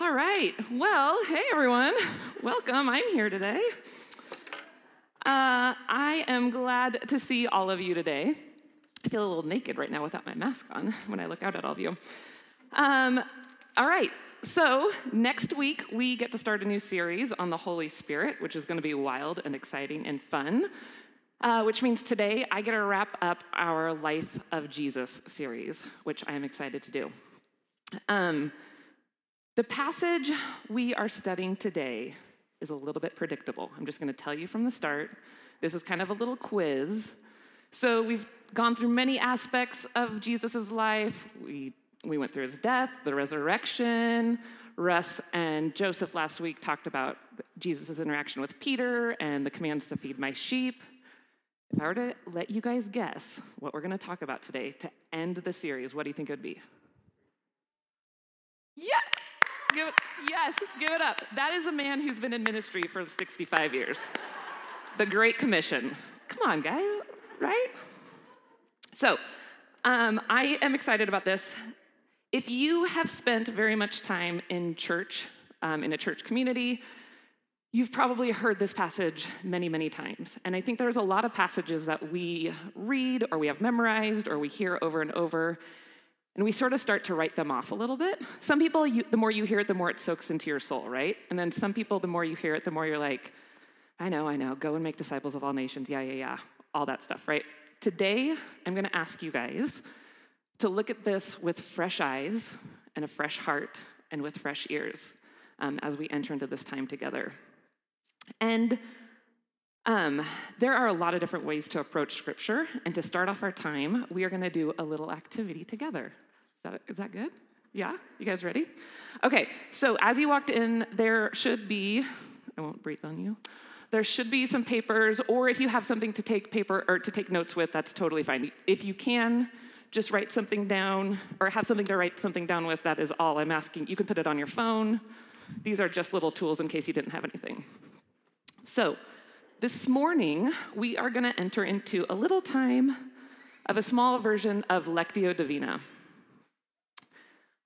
All right. Well, hey everyone. Welcome. I'm here today. Uh, I am glad to see all of you today. I feel a little naked right now without my mask on when I look out at all of you. Um, all right. So, next week we get to start a new series on the Holy Spirit, which is going to be wild and exciting and fun. Uh, which means today I get to wrap up our Life of Jesus series, which I am excited to do. Um, the passage we are studying today is a little bit predictable. I'm just going to tell you from the start. This is kind of a little quiz. So, we've gone through many aspects of Jesus' life. We, we went through his death, the resurrection. Russ and Joseph last week talked about Jesus' interaction with Peter and the commands to feed my sheep. If I were to let you guys guess what we're going to talk about today to end the series, what do you think it would be? Yeah! Give it, yes, give it up. That is a man who's been in ministry for 65 years. the Great Commission. Come on, guys, right? So, um, I am excited about this. If you have spent very much time in church, um, in a church community, You've probably heard this passage many, many times. And I think there's a lot of passages that we read or we have memorized or we hear over and over. And we sort of start to write them off a little bit. Some people, you, the more you hear it, the more it soaks into your soul, right? And then some people, the more you hear it, the more you're like, I know, I know, go and make disciples of all nations. Yeah, yeah, yeah. All that stuff, right? Today, I'm to ask you guys to look at this with fresh eyes and a fresh heart and with fresh ears um, as we enter into this time together. And um, there are a lot of different ways to approach scripture. And to start off our time, we are going to do a little activity together. Is that, is that good? Yeah? You guys ready? Okay, so as you walked in, there should be, I won't breathe on you. There should be some papers, or if you have something to take paper or to take notes with, that's totally fine. If you can, just write something down or have something to write something down with, that is all I'm asking. You can put it on your phone. These are just little tools in case you didn't have anything. So, this morning, we are going to enter into a little time of a small version of Lectio Divina.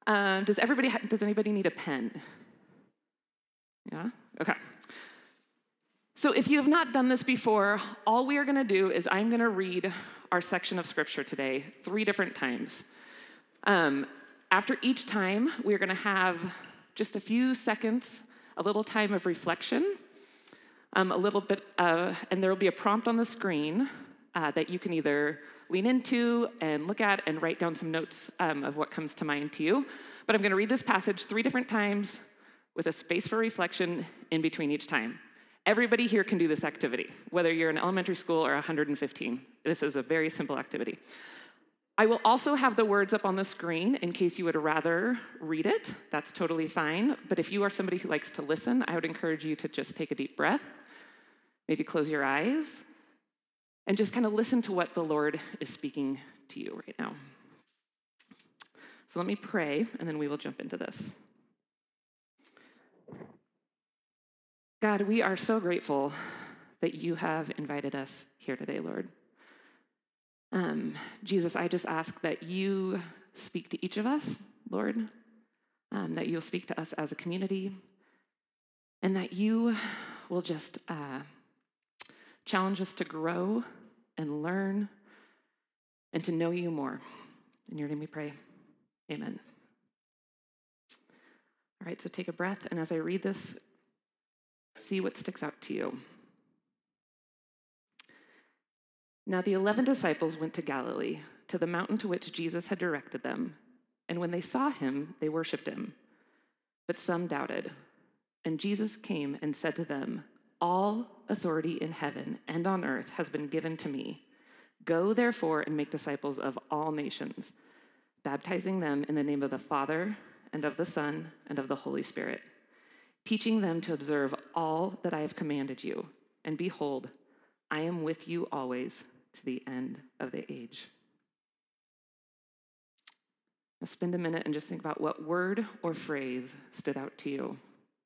Um, does everybody? Ha- does anybody need a pen? Yeah. Okay. So, if you have not done this before, all we are going to do is I'm going to read our section of scripture today three different times. Um, after each time, we're going to have just a few seconds, a little time of reflection um, a little bit, uh, and there will be a prompt on the screen uh, that you can either lean into and look at and write down some notes um, of what comes to mind to you. But I'm going to read this passage three different times with a space for reflection in between each time. Everybody here can do this activity, whether you're in elementary school or 115. This is a very simple activity. I will also have the words up on the screen in case you would rather read it. That's totally fine. But if you are somebody who likes to listen, I would encourage you to just take a deep breath, maybe close your eyes, and just kind of listen to what the Lord is speaking to you right now. So let me pray, and then we will jump into this. God, we are so grateful that you have invited us here today, Lord. Um, Jesus, I just ask that you speak to each of us, Lord, um, that you'll speak to us as a community, and that you will just uh, challenge us to grow and learn and to know you more. In your name we pray. Amen. All right, so take a breath, and as I read this, see what sticks out to you. Now the eleven disciples went to Galilee, to the mountain to which Jesus had directed them. And when they saw him, they worshiped him. But some doubted. And Jesus came and said to them, All authority in heaven and on earth has been given to me. Go therefore and make disciples of all nations, baptizing them in the name of the Father and of the Son and of the Holy Spirit, teaching them to observe all that I have commanded you. And behold, I am with you always to the end of the age. Now spend a minute and just think about what word or phrase stood out to you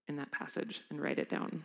in that passage and write it down.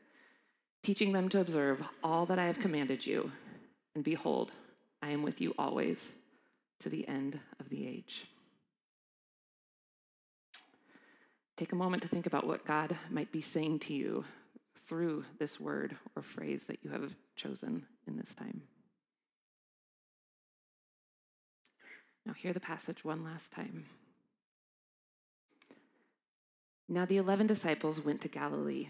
teaching them to observe all that I have commanded you. And behold, I am with you always to the end of the age. Take a moment to think about what God might be saying to you through this word or phrase that you have chosen in this time. Now, hear the passage one last time. Now, the eleven disciples went to Galilee,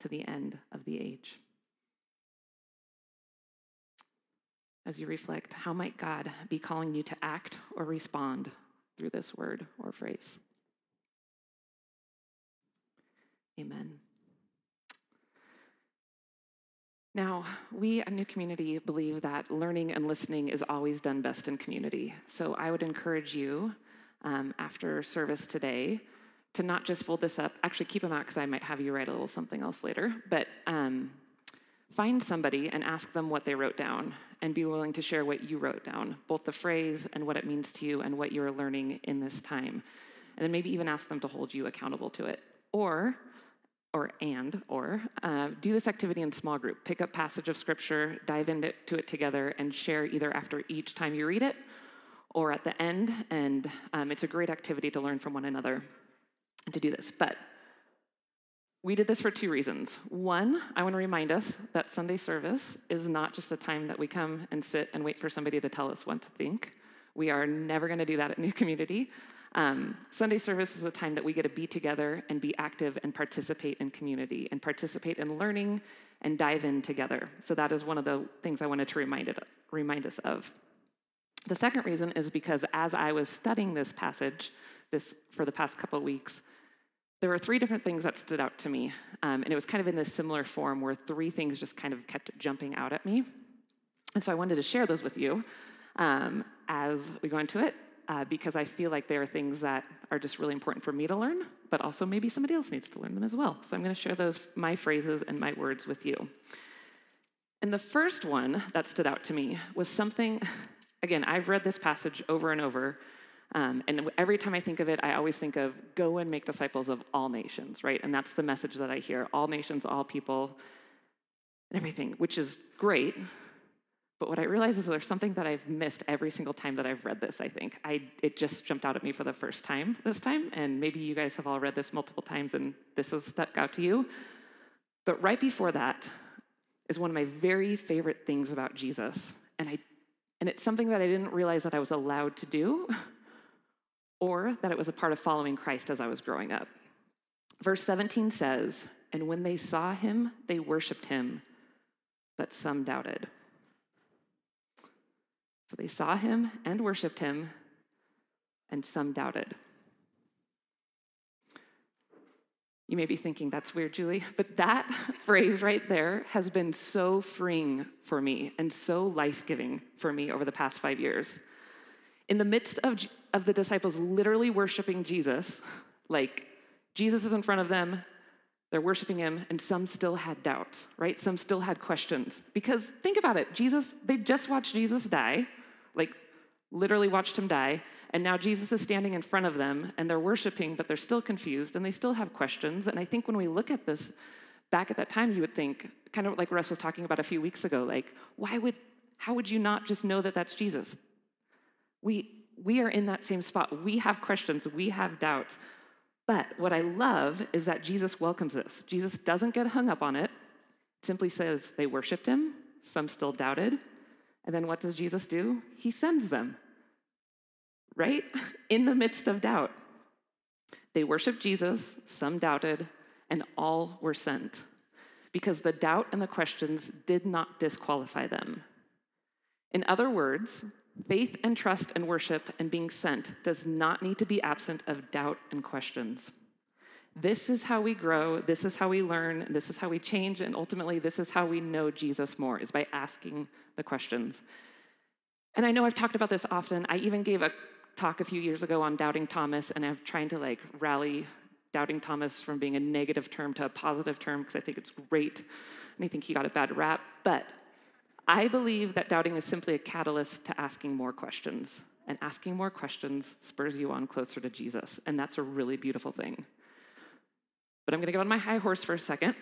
to the end of the age. As you reflect, how might God be calling you to act or respond through this word or phrase. Amen. Now, we at New Community believe that learning and listening is always done best in community. So I would encourage you um, after service today to not just fold this up, actually keep them out because I might have you write a little something else later, but um, find somebody and ask them what they wrote down and be willing to share what you wrote down, both the phrase and what it means to you and what you're learning in this time. And then maybe even ask them to hold you accountable to it. Or, or and, or uh, do this activity in small group. Pick up passage of scripture, dive into it together, and share either after each time you read it or at the end. And um, it's a great activity to learn from one another to do this. But we did this for two reasons. One, I want to remind us that Sunday service is not just a time that we come and sit and wait for somebody to tell us what to think. We are never going to do that at New Community. Um, Sunday service is a time that we get to be together and be active and participate in community and participate in learning and dive in together. So that is one of the things I wanted to remind, it, remind us of. The second reason is because as I was studying this passage this, for the past couple of weeks, there were three different things that stood out to me, um, and it was kind of in this similar form where three things just kind of kept jumping out at me. And so I wanted to share those with you um, as we go into it, uh, because I feel like they are things that are just really important for me to learn, but also maybe somebody else needs to learn them as well. So I'm going to share those, my phrases and my words with you. And the first one that stood out to me was something, again, I've read this passage over and over, um, and every time I think of it, I always think of go and make disciples of all nations, right? And that's the message that I hear all nations, all people, and everything, which is great. But what I realize is there's something that I've missed every single time that I've read this, I think. I, it just jumped out at me for the first time this time, and maybe you guys have all read this multiple times and this has stuck out to you. But right before that is one of my very favorite things about Jesus. And, I, and it's something that I didn't realize that I was allowed to do or that it was a part of following Christ as I was growing up. Verse 17 says, And when they saw him, they worshiped him, but some doubted. So they saw him and worshiped him, and some doubted. You may be thinking, that's weird, Julie, but that phrase right there has been so freeing for me and so life giving for me over the past five years. In the midst of, of the disciples literally worshiping Jesus, like Jesus is in front of them, they're worshiping him, and some still had doubts, right? Some still had questions. Because think about it Jesus, they just watched Jesus die, like literally watched him die, and now Jesus is standing in front of them, and they're worshiping, but they're still confused, and they still have questions. And I think when we look at this back at that time, you would think, kind of like Russ was talking about a few weeks ago, like, why would, how would you not just know that that's Jesus? We, we are in that same spot. We have questions, we have doubts. But what I love is that Jesus welcomes this. Jesus doesn't get hung up on it, simply says they worshiped him, some still doubted. And then what does Jesus do? He sends them, right? In the midst of doubt. They worshiped Jesus, some doubted, and all were sent because the doubt and the questions did not disqualify them. In other words, faith and trust and worship and being sent does not need to be absent of doubt and questions. This is how we grow, this is how we learn, this is how we change, and ultimately, this is how we know Jesus more, is by asking the questions. And I know I've talked about this often. I even gave a talk a few years ago on doubting Thomas, and I'm trying to like rally doubting Thomas from being a negative term to a positive term because I think it's great and I think he got a bad rap. But I believe that doubting is simply a catalyst to asking more questions. And asking more questions spurs you on closer to Jesus. And that's a really beautiful thing. But I'm going to get on my high horse for a second.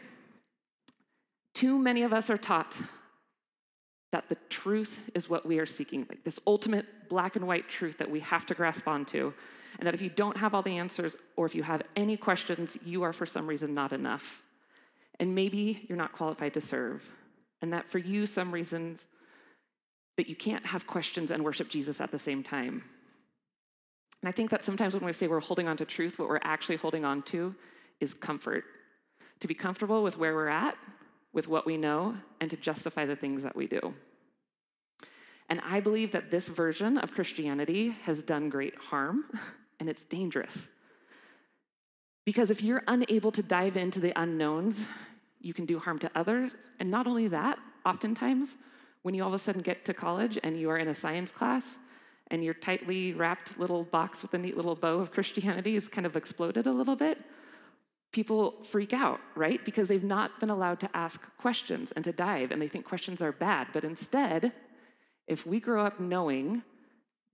Too many of us are taught that the truth is what we are seeking, like this ultimate black and white truth that we have to grasp onto and that if you don't have all the answers or if you have any questions, you are for some reason not enough. And maybe you're not qualified to serve. And that for you, some reasons that you can't have questions and worship Jesus at the same time. And I think that sometimes when we say we're holding on to truth, what we're actually holding on to is comfort. To be comfortable with where we're at, with what we know, and to justify the things that we do. And I believe that this version of Christianity has done great harm and it's dangerous. Because if you're unable to dive into the unknowns, you can do harm to others. And not only that, oftentimes, when you all of a sudden get to college and you are in a science class and your tightly wrapped little box with a neat little bow of Christianity is kind of exploded a little bit, people freak out, right? Because they've not been allowed to ask questions and to dive, and they think questions are bad. But instead, if we grow up knowing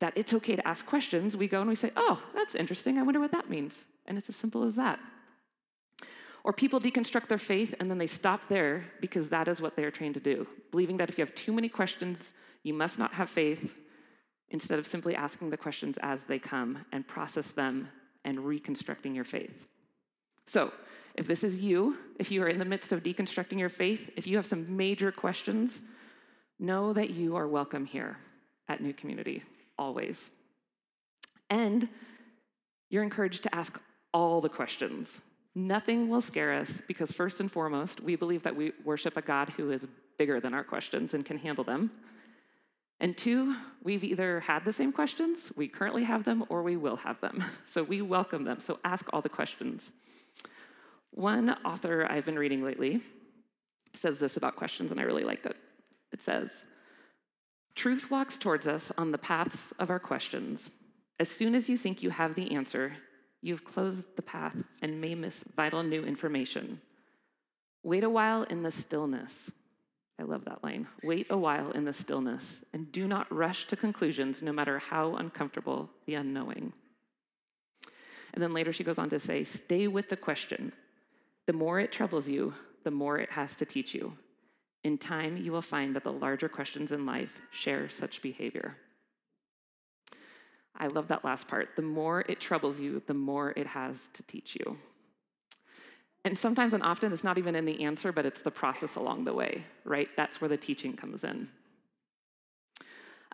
that it's okay to ask questions, we go and we say, oh, that's interesting. I wonder what that means. And it's as simple as that. Or people deconstruct their faith and then they stop there because that is what they're trained to do, believing that if you have too many questions, you must not have faith, instead of simply asking the questions as they come and process them and reconstructing your faith. So, if this is you, if you are in the midst of deconstructing your faith, if you have some major questions, know that you are welcome here at New Community always. And you're encouraged to ask all the questions. Nothing will scare us because, first and foremost, we believe that we worship a God who is bigger than our questions and can handle them. And two, we've either had the same questions, we currently have them, or we will have them. So we welcome them. So ask all the questions. One author I've been reading lately says this about questions, and I really liked it. It says, Truth walks towards us on the paths of our questions. As soon as you think you have the answer, you've closed the path and may miss vital new information. Wait a while in the stillness. I love that line. Wait a while in the stillness and do not rush to conclusions, no matter how uncomfortable the unknowing. And then later she goes on to say, Stay with the question. The more it troubles you, the more it has to teach you. In time, you will find that the larger questions in life share such behavior. I love that last part. The more it troubles you, the more it has to teach you. And sometimes and often it's not even in the answer, but it's the process along the way, right? That's where the teaching comes in.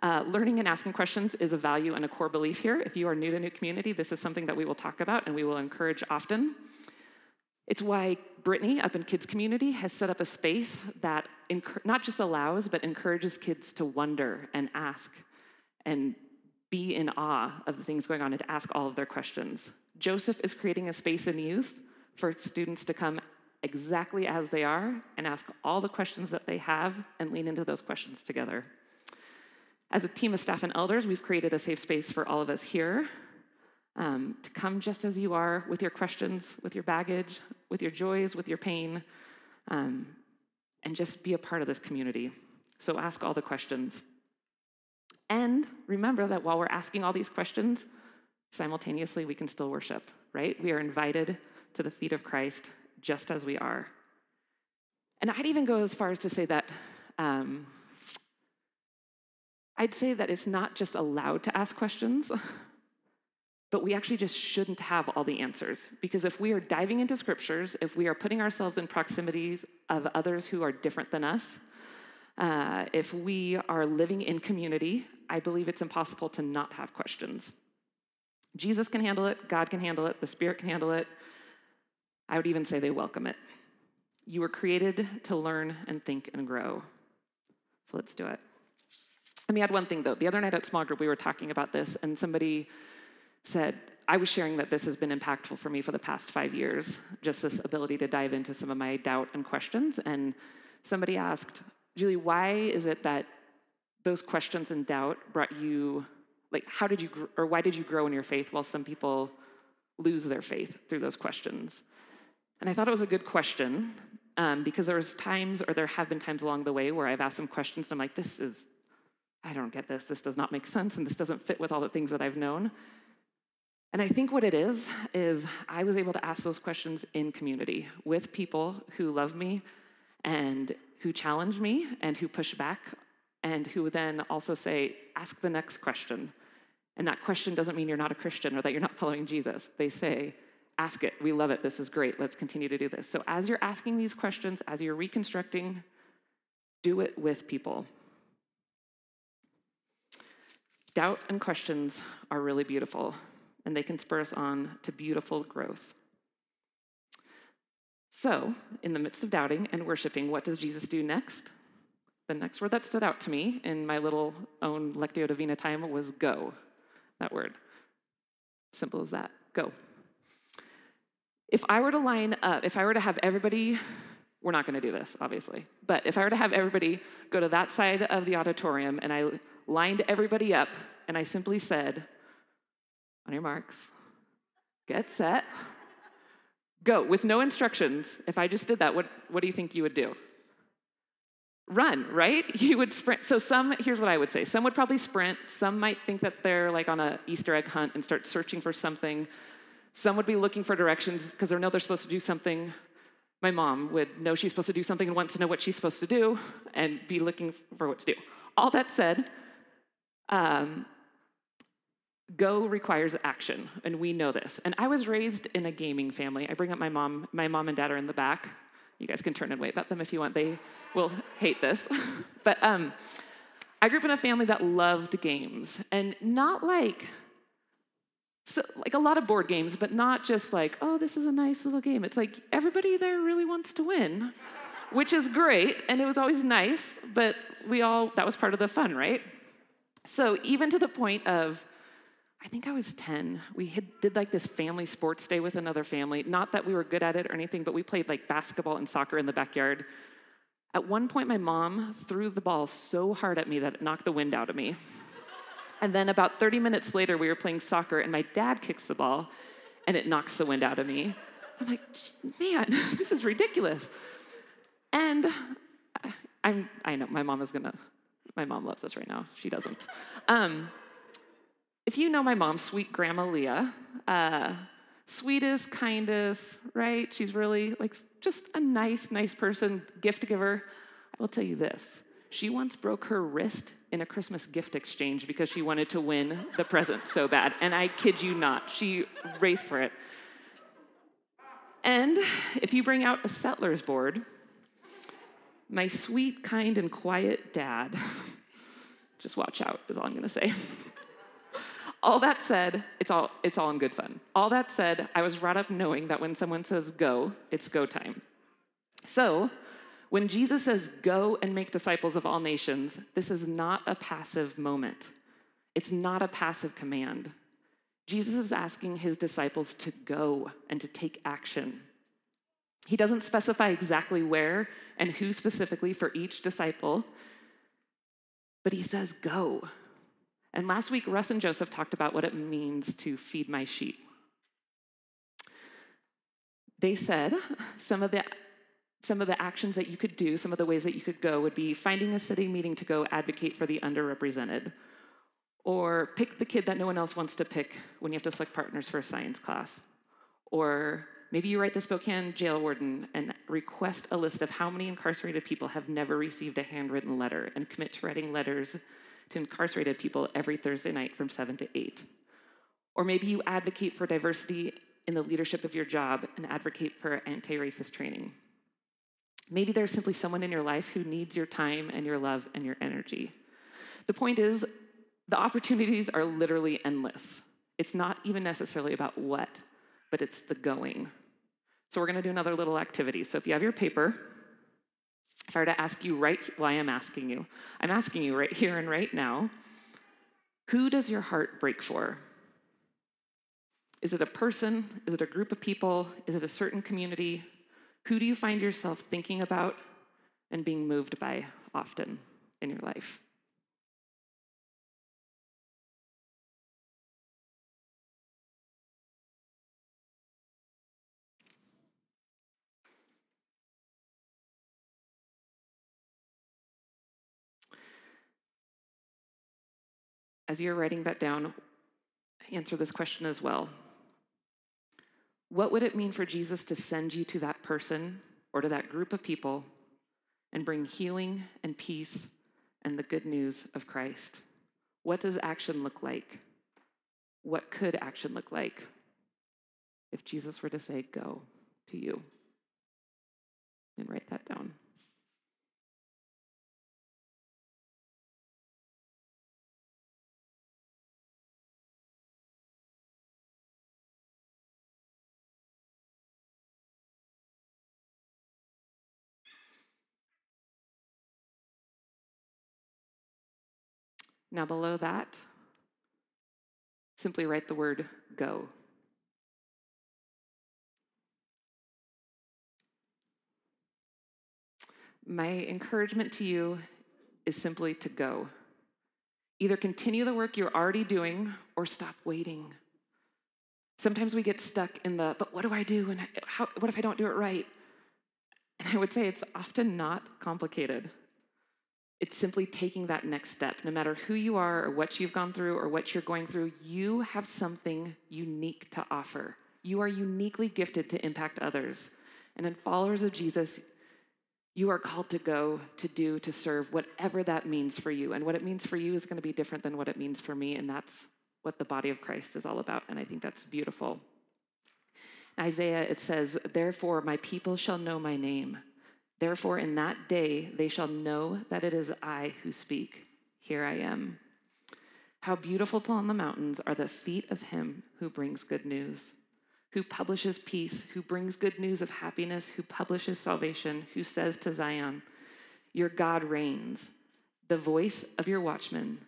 Uh, learning and asking questions is a value and a core belief here. If you are new to New Community, this is something that we will talk about and we will encourage often. It's why Brittany up in Kids Community has set up a space that not just allows, but encourages kids to wonder and ask and be in awe of the things going on and to ask all of their questions. Joseph is creating a space in youth for students to come exactly as they are and ask all the questions that they have and lean into those questions together. As a team of staff and elders, we've created a safe space for all of us here um, to come just as you are with your questions, with your baggage, with your joys, with your pain, um, and just be a part of this community. So ask all the questions. And remember that while we're asking all these questions, simultaneously we can still worship, right? We are invited to the feet of Christ just as we are. And I'd even go as far as to say that um, I'd say that it's not just allowed to ask questions, But we actually just shouldn't have all the answers. Because if we are diving into scriptures, if we are putting ourselves in proximities of others who are different than us, uh, if we are living in community, I believe it's impossible to not have questions. Jesus can handle it, God can handle it, the Spirit can handle it. I would even say they welcome it. You were created to learn and think and grow. So let's do it. Let me add one thing though. The other night at small group, we were talking about this, and somebody said, I was sharing that this has been impactful for me for the past five years, just this ability to dive into some of my doubt and questions. And somebody asked, Julie, why is it that those questions and doubt brought you, like, how did you, or why did you grow in your faith while some people lose their faith through those questions? And I thought it was a good question um, because there was times, or there have been times along the way where I've asked some questions and I'm like, this is, I don't get this. This does not make sense, and this doesn't fit with all the things that I've known. And I think what it is, is I was able to ask those questions in community with people who love me and who challenge me and who push back and who then also say, ask the next question. And that question doesn't mean you're not a Christian or that you're not following Jesus. They say, ask it. We love it. This is great. Let's continue to do this. So as you're asking these questions, as you're reconstructing, do it with people. Doubt and questions are really beautiful, and they can spur us on to beautiful growth. So, in the midst of doubting and worshiping, what does Jesus do next? The next word that stood out to me in my little own Lectio Divina time was go. That word. Simple as that. Go. If I were to line up, if I were to have everybody, we're not going to do this, obviously, but if I were to have everybody go to that side of the auditorium and I lined everybody up and I simply said, on your marks, get set, go, with no instructions, if I just did that, what, what do you think you would do? Run, right? You would sprint. So some, here's what I would say. Some would probably sprint. Some might think that they're like on an Easter egg hunt and start searching for something. Some would be looking for directions because they know they're supposed to do something. My mom would know she's supposed to do something and wants to know what she's supposed to do and be looking for what to do. All that said, um, go requires action, and we know this. And I was raised in a gaming family. I bring up my mom. My mom and dad are in the back. You guys can turn and wave at them if you want. They will hate this. but um, I grew up in a family that loved games, and not like so like a lot of board games, but not just like, oh, this is a nice little game. It's like everybody there really wants to win, which is great, and it was always nice, but we all, that was part of the fun, right? So even to the point of, I think I was 10, we had, did like this family sports day with another family. Not that we were good at it or anything, but we played like basketball and soccer in the backyard. At one point, my mom threw the ball so hard at me that it knocked the wind out of me. And then about 30 minutes later, we were playing soccer, and my dad kicks the ball, and it knocks the wind out of me. I'm like, man, this is ridiculous. And I'm, I know my mom is gonna, my mom loves us right now. She doesn't. Um, if you know my mom, sweet Grandma Leah, uh, sweetest, kindest, right? She's really like just a nice, nice person, gift giver. I will tell you this she once broke her wrist in a Christmas gift exchange because she wanted to win the present so bad. And I kid you not, she raced for it. And if you bring out a settler's board, my sweet, kind, and quiet dad, just watch out, is all I'm gonna say. All that said, it's all, it's all in good fun. All that said, I was brought up knowing that when someone says go, it's go time. So, when Jesus says, Go and make disciples of all nations, this is not a passive moment. It's not a passive command. Jesus is asking his disciples to go and to take action. He doesn't specify exactly where and who specifically for each disciple, but he says, Go. And last week, Russ and Joseph talked about what it means to feed my sheep. They said some of the some of the actions that you could do, some of the ways that you could go would be finding a city meeting to go advocate for the underrepresented, or pick the kid that no one else wants to pick when you have to select partners for a science class, or maybe you write the Spokane jail warden and request a list of how many incarcerated people have never received a handwritten letter and commit to writing letters to incarcerated people every Thursday night from 7 to 8. Or maybe you advocate for diversity in the leadership of your job and advocate for anti racist training. Maybe there's simply someone in your life who needs your time and your love and your energy. The point is, the opportunities are literally endless. It's not even necessarily about what, but it's the going. So we're going to do another little activity. So if you have your paper, if I were to ask you right, why well, I'm asking you, I'm asking you right here and right now, who does your heart break for? Is it a person? Is it a group of people? Is it a certain community? Who do you find yourself thinking about and being moved by often in your life? As you're writing that down, answer this question as well. What would it mean for Jesus to send you to that person or to that group of people and bring healing and peace and the good news of Christ? What does action look like? What could action look like if Jesus were to say, Go to you? And write that down. Now, below that, simply write the word go. My encouragement to you is simply to go. Either continue the work you're already doing or stop waiting. Sometimes we get stuck in the, but what do I do? And how, what if I don't do it right? And I would say it's often not complicated. It's simply taking that next step. No matter who you are or what you've gone through or what you're going through, you have something unique to offer. You are uniquely gifted to impact others. And in followers of Jesus, you are called to go, to do, to serve, whatever that means for you. And what it means for you is going to be different than what it means for me. And that's what the body of Christ is all about. And I think that's beautiful. Isaiah, it says, Therefore, my people shall know my name. Therefore, in that day they shall know that it is I who speak. Here I am. How beautiful upon the mountains are the feet of him who brings good news, who publishes peace, who brings good news of happiness, who publishes salvation, who says to Zion, Your God reigns. The voice of your watchmen,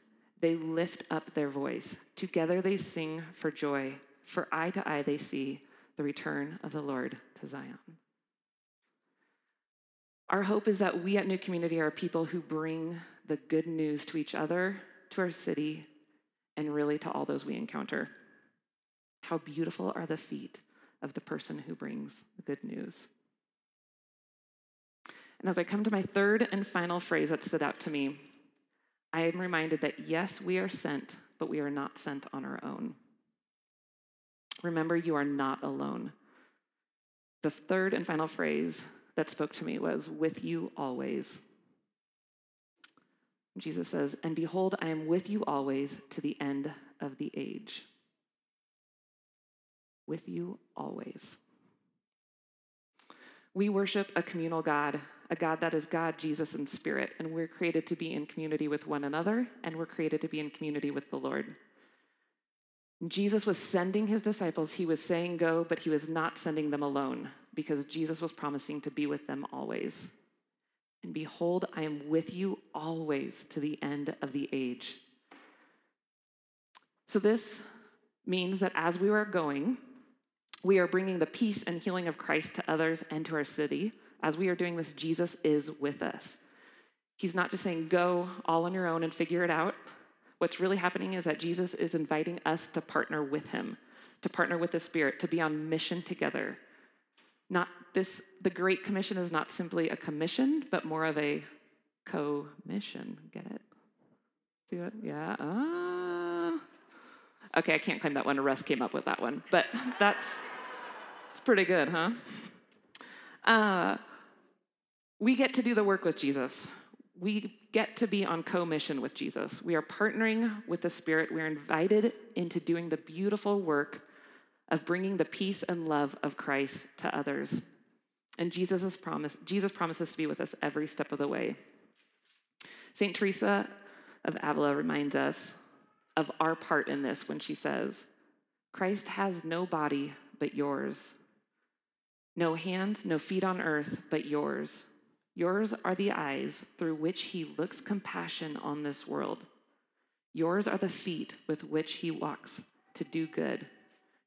they lift up their voice. Together they sing for joy. For eye to eye they see the return of the Lord to Zion. Our hope is that we at New Community are people who bring the good news to each other, to our city, and really to all those we encounter. How beautiful are the feet of the person who brings the good news. And as I come to my third and final phrase that stood out to me, I am reminded that yes, we are sent, but we are not sent on our own. Remember, you are not alone. The third and final phrase that spoke to me was, With you always. Jesus says, And behold, I am with you always to the end of the age. With you always. We worship a communal God, a God that is God, Jesus, and Spirit, and we're created to be in community with one another, and we're created to be in community with the Lord. Jesus was sending his disciples, he was saying go, but he was not sending them alone because Jesus was promising to be with them always. And behold, I am with you always to the end of the age. So, this means that as we are going, we are bringing the peace and healing of Christ to others and to our city. As we are doing this, Jesus is with us. He's not just saying, go all on your own and figure it out. What's really happening is that Jesus is inviting us to partner with him, to partner with the Spirit, to be on mission together, not this, the Great Commission is not simply a commission, but more of a co-mission. Get it? See it? Yeah. Uh, okay, I can't claim that one. Russ came up with that one, but that's it's pretty good, huh? Uh, we get to do the work with Jesus. We get to be on co mission with Jesus. We are partnering with the Spirit. We are invited into doing the beautiful work of bringing the peace and love of Christ to others. And Jesus, promise, Jesus promises to be with us every step of the way. St. Teresa of Avila reminds us of our part in this when she says, Christ has no body but yours, no hands, no feet on earth but yours. Yours are the eyes through which he looks compassion on this world. Yours are the feet with which he walks to do good.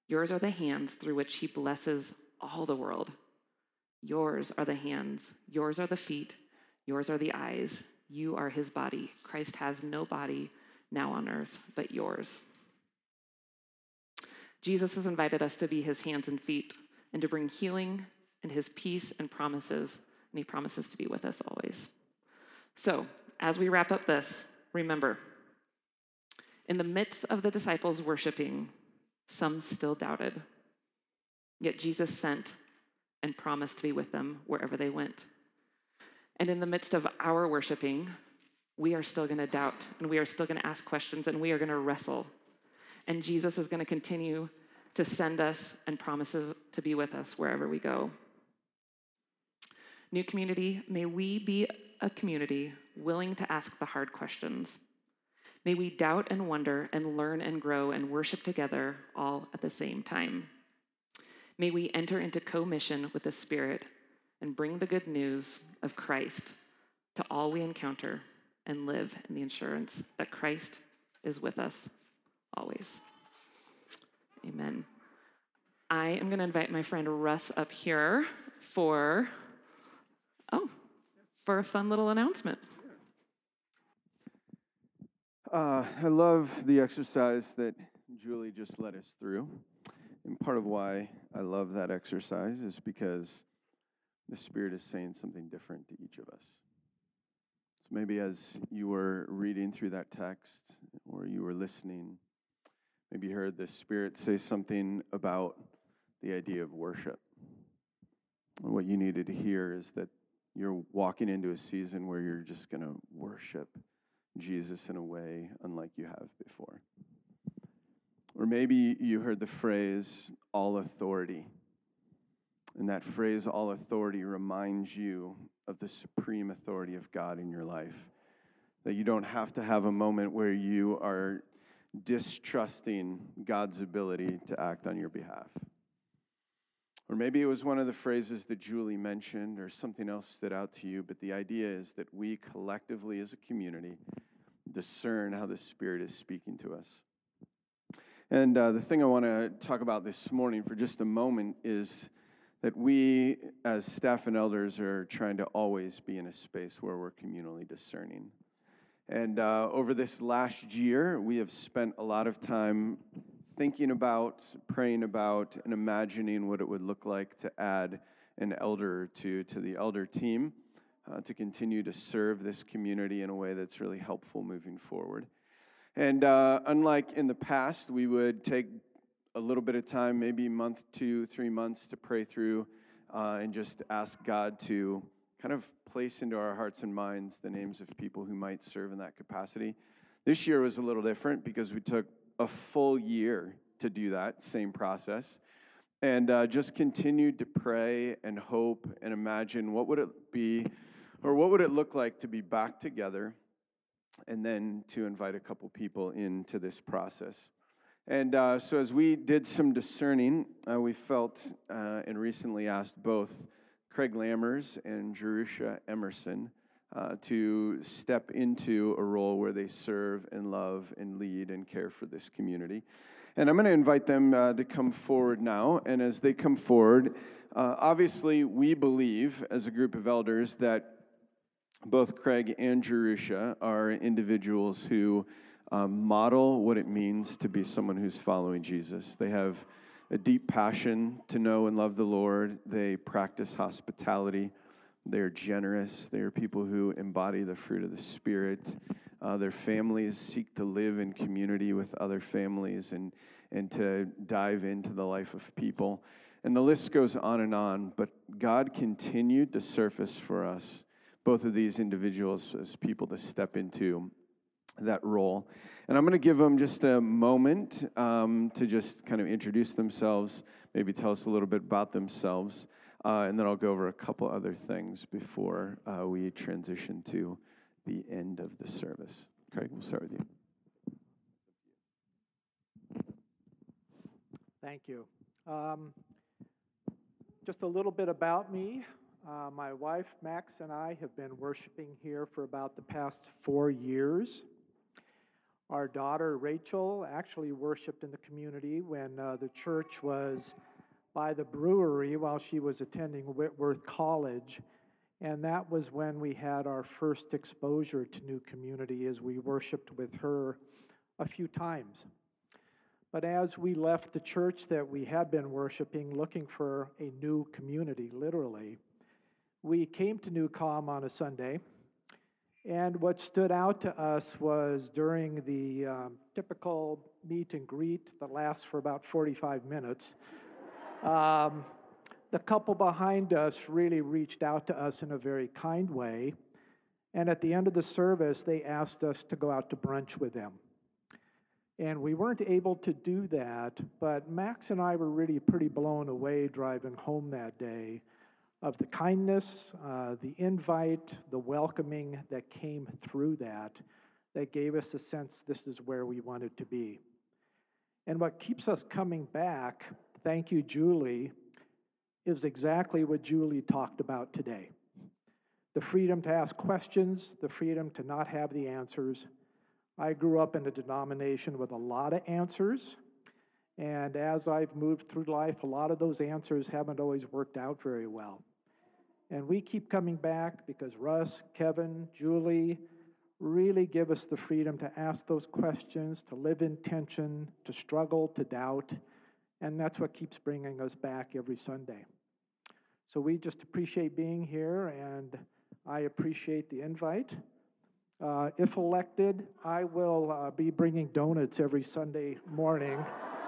Yours are the hands through which he blesses all the world. Yours are the hands, yours are the feet, yours are the eyes. You are his body. Christ has no body now on earth but yours. Jesus has invited us to be his hands and feet and to bring healing and his peace and promises, and he promises to be with us always. So, as we wrap up this, remember, in the midst of the disciples worshiping, some still doubted. Yet Jesus sent and promised to be with them wherever they went. And in the midst of our worshiping, we are still going to doubt and we are still going to ask questions and we are going to wrestle and Jesus is going to continue to send us and promises to be with us wherever we go. New community, may we be a community willing to ask the hard questions. May we doubt and wonder and learn and grow and worship together all at the same time. May we enter into co-mission with the Spirit and bring the good news of Christ to all we encounter and live in the assurance that Christ is with us always. Amen. I am going to invite my friend Russ up here for, for a fun little announcement. Uh, I love the exercise that Julie just led us through. And part of why I love that exercise is because the Spirit is saying something different to each of us. So maybe as you were reading through that text or you were listening, Maybe you heard the Spirit say something about the idea of worship. What you needed to hear is that you're walking into a season where you're just going to worship Jesus in a way unlike you have before. Or maybe you heard the phrase, all authority. And that phrase, all authority, reminds you of the supreme authority of God in your life. That you don't have to have a moment where you are distrusting God's ability to act on your behalf. Or maybe it was one of the phrases that Julie mentioned, or something else stood out to you, but the idea is that we collectively as a community discern how the Spirit is speaking to us. And uh, the thing I want to talk about this morning for just a moment is that we, as staff and elders, are trying to always be in a space where we're communally discerning. And uh, over this last year, we have spent a lot of time thinking about, praying about, and imagining what it would look like to add an elder to, to the elder team uh, to continue to serve this community in a way that's really helpful moving forward. And uh, unlike in the past, we would take a little bit of time, maybe month, two, three months, to pray through uh, and just ask God to kind of place into our hearts and minds the names of people who might serve in that capacity. This year was a little different because we took a full year to do that same process and uh, just continued to pray and hope and imagine what would it be or what would it look like to be back together and then to invite a couple people into this process. And uh, so as we did some discerning uh, we felt uh, and recently asked both Craig Lammers and Jerusha Emerson uh, to step into a role where they serve and love and lead and care for this community. And I'm going to invite them uh, to come forward now. And as they come forward, uh, obviously, we believe as a group of elders that both Craig and Jerusha are individuals who um, model what it means to be someone who's following Jesus. They have a deep passion to know and love the Lord. They practice hospitality. They're generous. They are people who embody the fruit of the Spirit. Uh, their families seek to live in community with other families and, and to dive into the life of people. And the list goes on and on, but God continued to surface for us both of these individuals as people to step into that role. And I'm going to give them just a moment um, to just kind of introduce themselves, maybe tell us a little bit about themselves, uh, and then I'll go over a couple other things before uh, we transition to the end of the service. Craig, we'll start with you. Thank you. Um, just a little bit about me. Uh, my wife, Max, and I have been worshiping here for about the past four years. Our daughter, Rachel, actually worshiped in the community when uh, the church was by the brewery while she was attending Whitworth College. And that was when we had our first exposure to new community as we worshiped with her a few times. But as we left the church that we had been worshiping, looking for a new community, literally, we came to New Calm on a Sunday. And what stood out to us was during the um, typical meet and greet that lasts for about 45 minutes, um, the couple behind us really reached out to us in a very kind way. And at the end of the service, they asked us to go out to brunch with them. And we weren't able to do that, but Max and I were really pretty blown away driving home that day of the kindness, uh, the invite, the welcoming that came through that, that gave us a sense this is where we wanted to be. And what keeps us coming back, thank you, Julie, is exactly what Julie talked about today the freedom to ask questions, the freedom to not have the answers. I grew up in a denomination with a lot of answers. And as I've moved through life, a lot of those answers haven't always worked out very well. And we keep coming back because Russ, Kevin, Julie really give us the freedom to ask those questions, to live in tension, to struggle, to doubt. And that's what keeps bringing us back every Sunday. So we just appreciate being here, and I appreciate the invite. Uh, if elected, I will uh, be bringing donuts every Sunday morning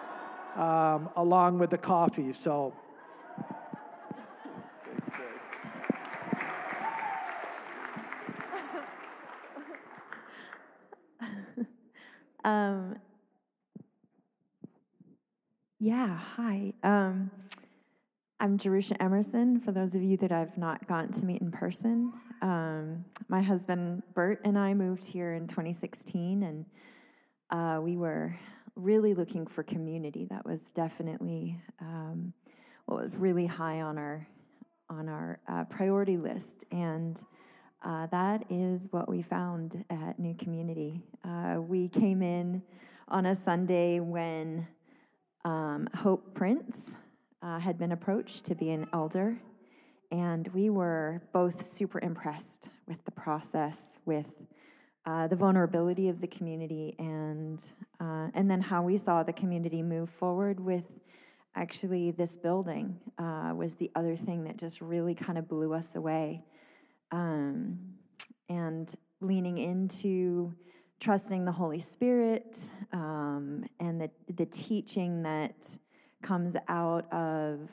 um, along with the coffee. So. um, yeah, hi. Um, I'm Jerusha Emerson, for those of you that I've not gotten to meet in person. Um, my husband Bert and I moved here in 2016, and uh, we were really looking for community. That was definitely um, what was really high on our on our uh, priority list, and uh, that is what we found at New Community. Uh, we came in on a Sunday when um, Hope Prince uh, had been approached to be an elder, and we were both super impressed with the process, with uh, the vulnerability of the community, and uh, and then how we saw the community move forward with actually this building uh, was the other thing that just really kind of blew us away, um, and leaning into trusting the Holy Spirit um, and the the teaching that comes out of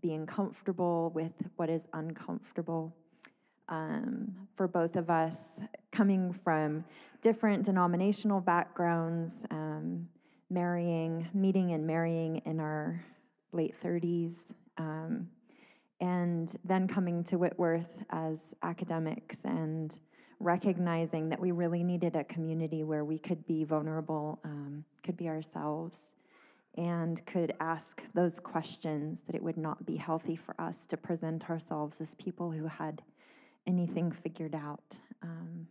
being comfortable with what is uncomfortable. Um, for both of us, coming from different denominational backgrounds, um, marrying, meeting and marrying in our late 30s, um, and then coming to Whitworth as academics and recognizing that we really needed a community where we could be vulnerable, um, could be ourselves and could ask those questions, that it would not be healthy for us to present ourselves as people who had anything figured out. Um,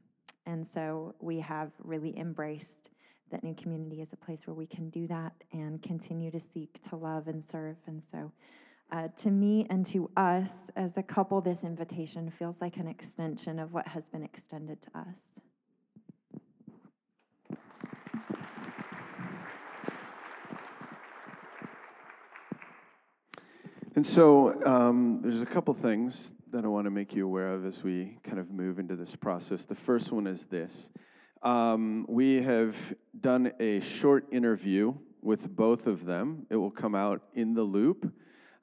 and so we have really embraced that new community as a place where we can do that and continue to seek to love and serve. And so, uh, to me and to us as a couple, this invitation feels like an extension of what has been extended to us. And so um, there's a couple things that I want to make you aware of as we kind of move into this process. The first one is this um, we have done a short interview with both of them, it will come out in the loop.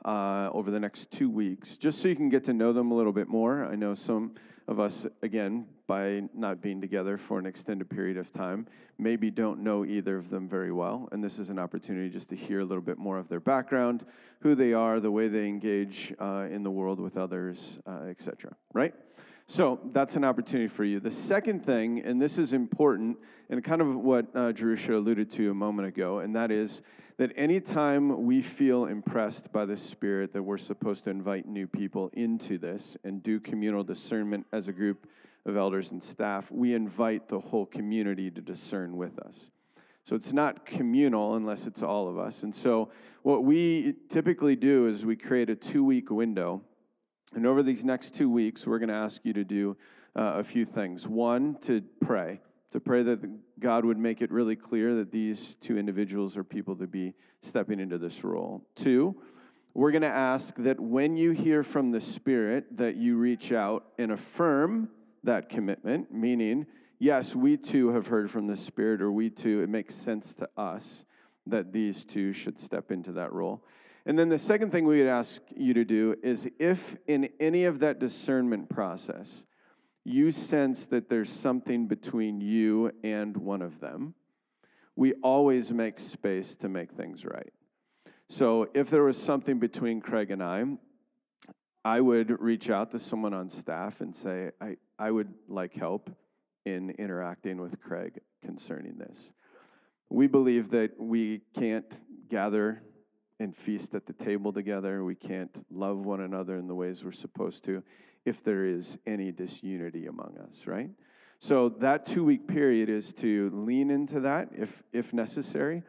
Uh, over the next two weeks, just so you can get to know them a little bit more. I know some of us, again, by not being together for an extended period of time, maybe don't know either of them very well. And this is an opportunity just to hear a little bit more of their background, who they are, the way they engage uh, in the world with others, uh, etc. Right? So that's an opportunity for you. The second thing, and this is important, and kind of what uh, Jerusha alluded to a moment ago, and that is that anytime we feel impressed by the Spirit that we're supposed to invite new people into this and do communal discernment as a group of elders and staff, we invite the whole community to discern with us. So it's not communal unless it's all of us. And so what we typically do is we create a two week window. And over these next two weeks, we're going to ask you to do uh, a few things. One, to pray, to pray that God would make it really clear that these two individuals are people to be stepping into this role. Two, we're going to ask that when you hear from the Spirit, that you reach out and affirm that commitment, meaning, yes, we too have heard from the Spirit, or we too, it makes sense to us that these two should step into that role. And then the second thing we would ask you to do is if in any of that discernment process, you sense that there's something between you and one of them, we always make space to make things right. So if there was something between Craig and I, I would reach out to someone on staff and say, I, I would like help in interacting with Craig concerning this. We believe that we can't gather and feast at the table together. We can't love one another in the ways we're supposed to if there is any disunity among us, right? So that two week period is to lean into that if, if necessary.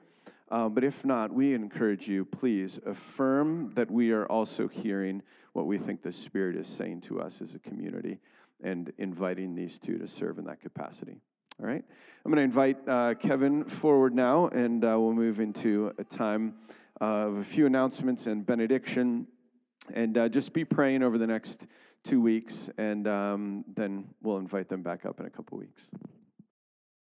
Um, but if not, we encourage you, please affirm that we are also hearing what we think the Spirit is saying to us as a community and inviting these two to serve in that capacity. All right? I'm going to invite uh, Kevin forward now, and uh, we'll move into a time of a few announcements and benediction. And uh, just be praying over the next two weeks, and um, then we'll invite them back up in a couple weeks.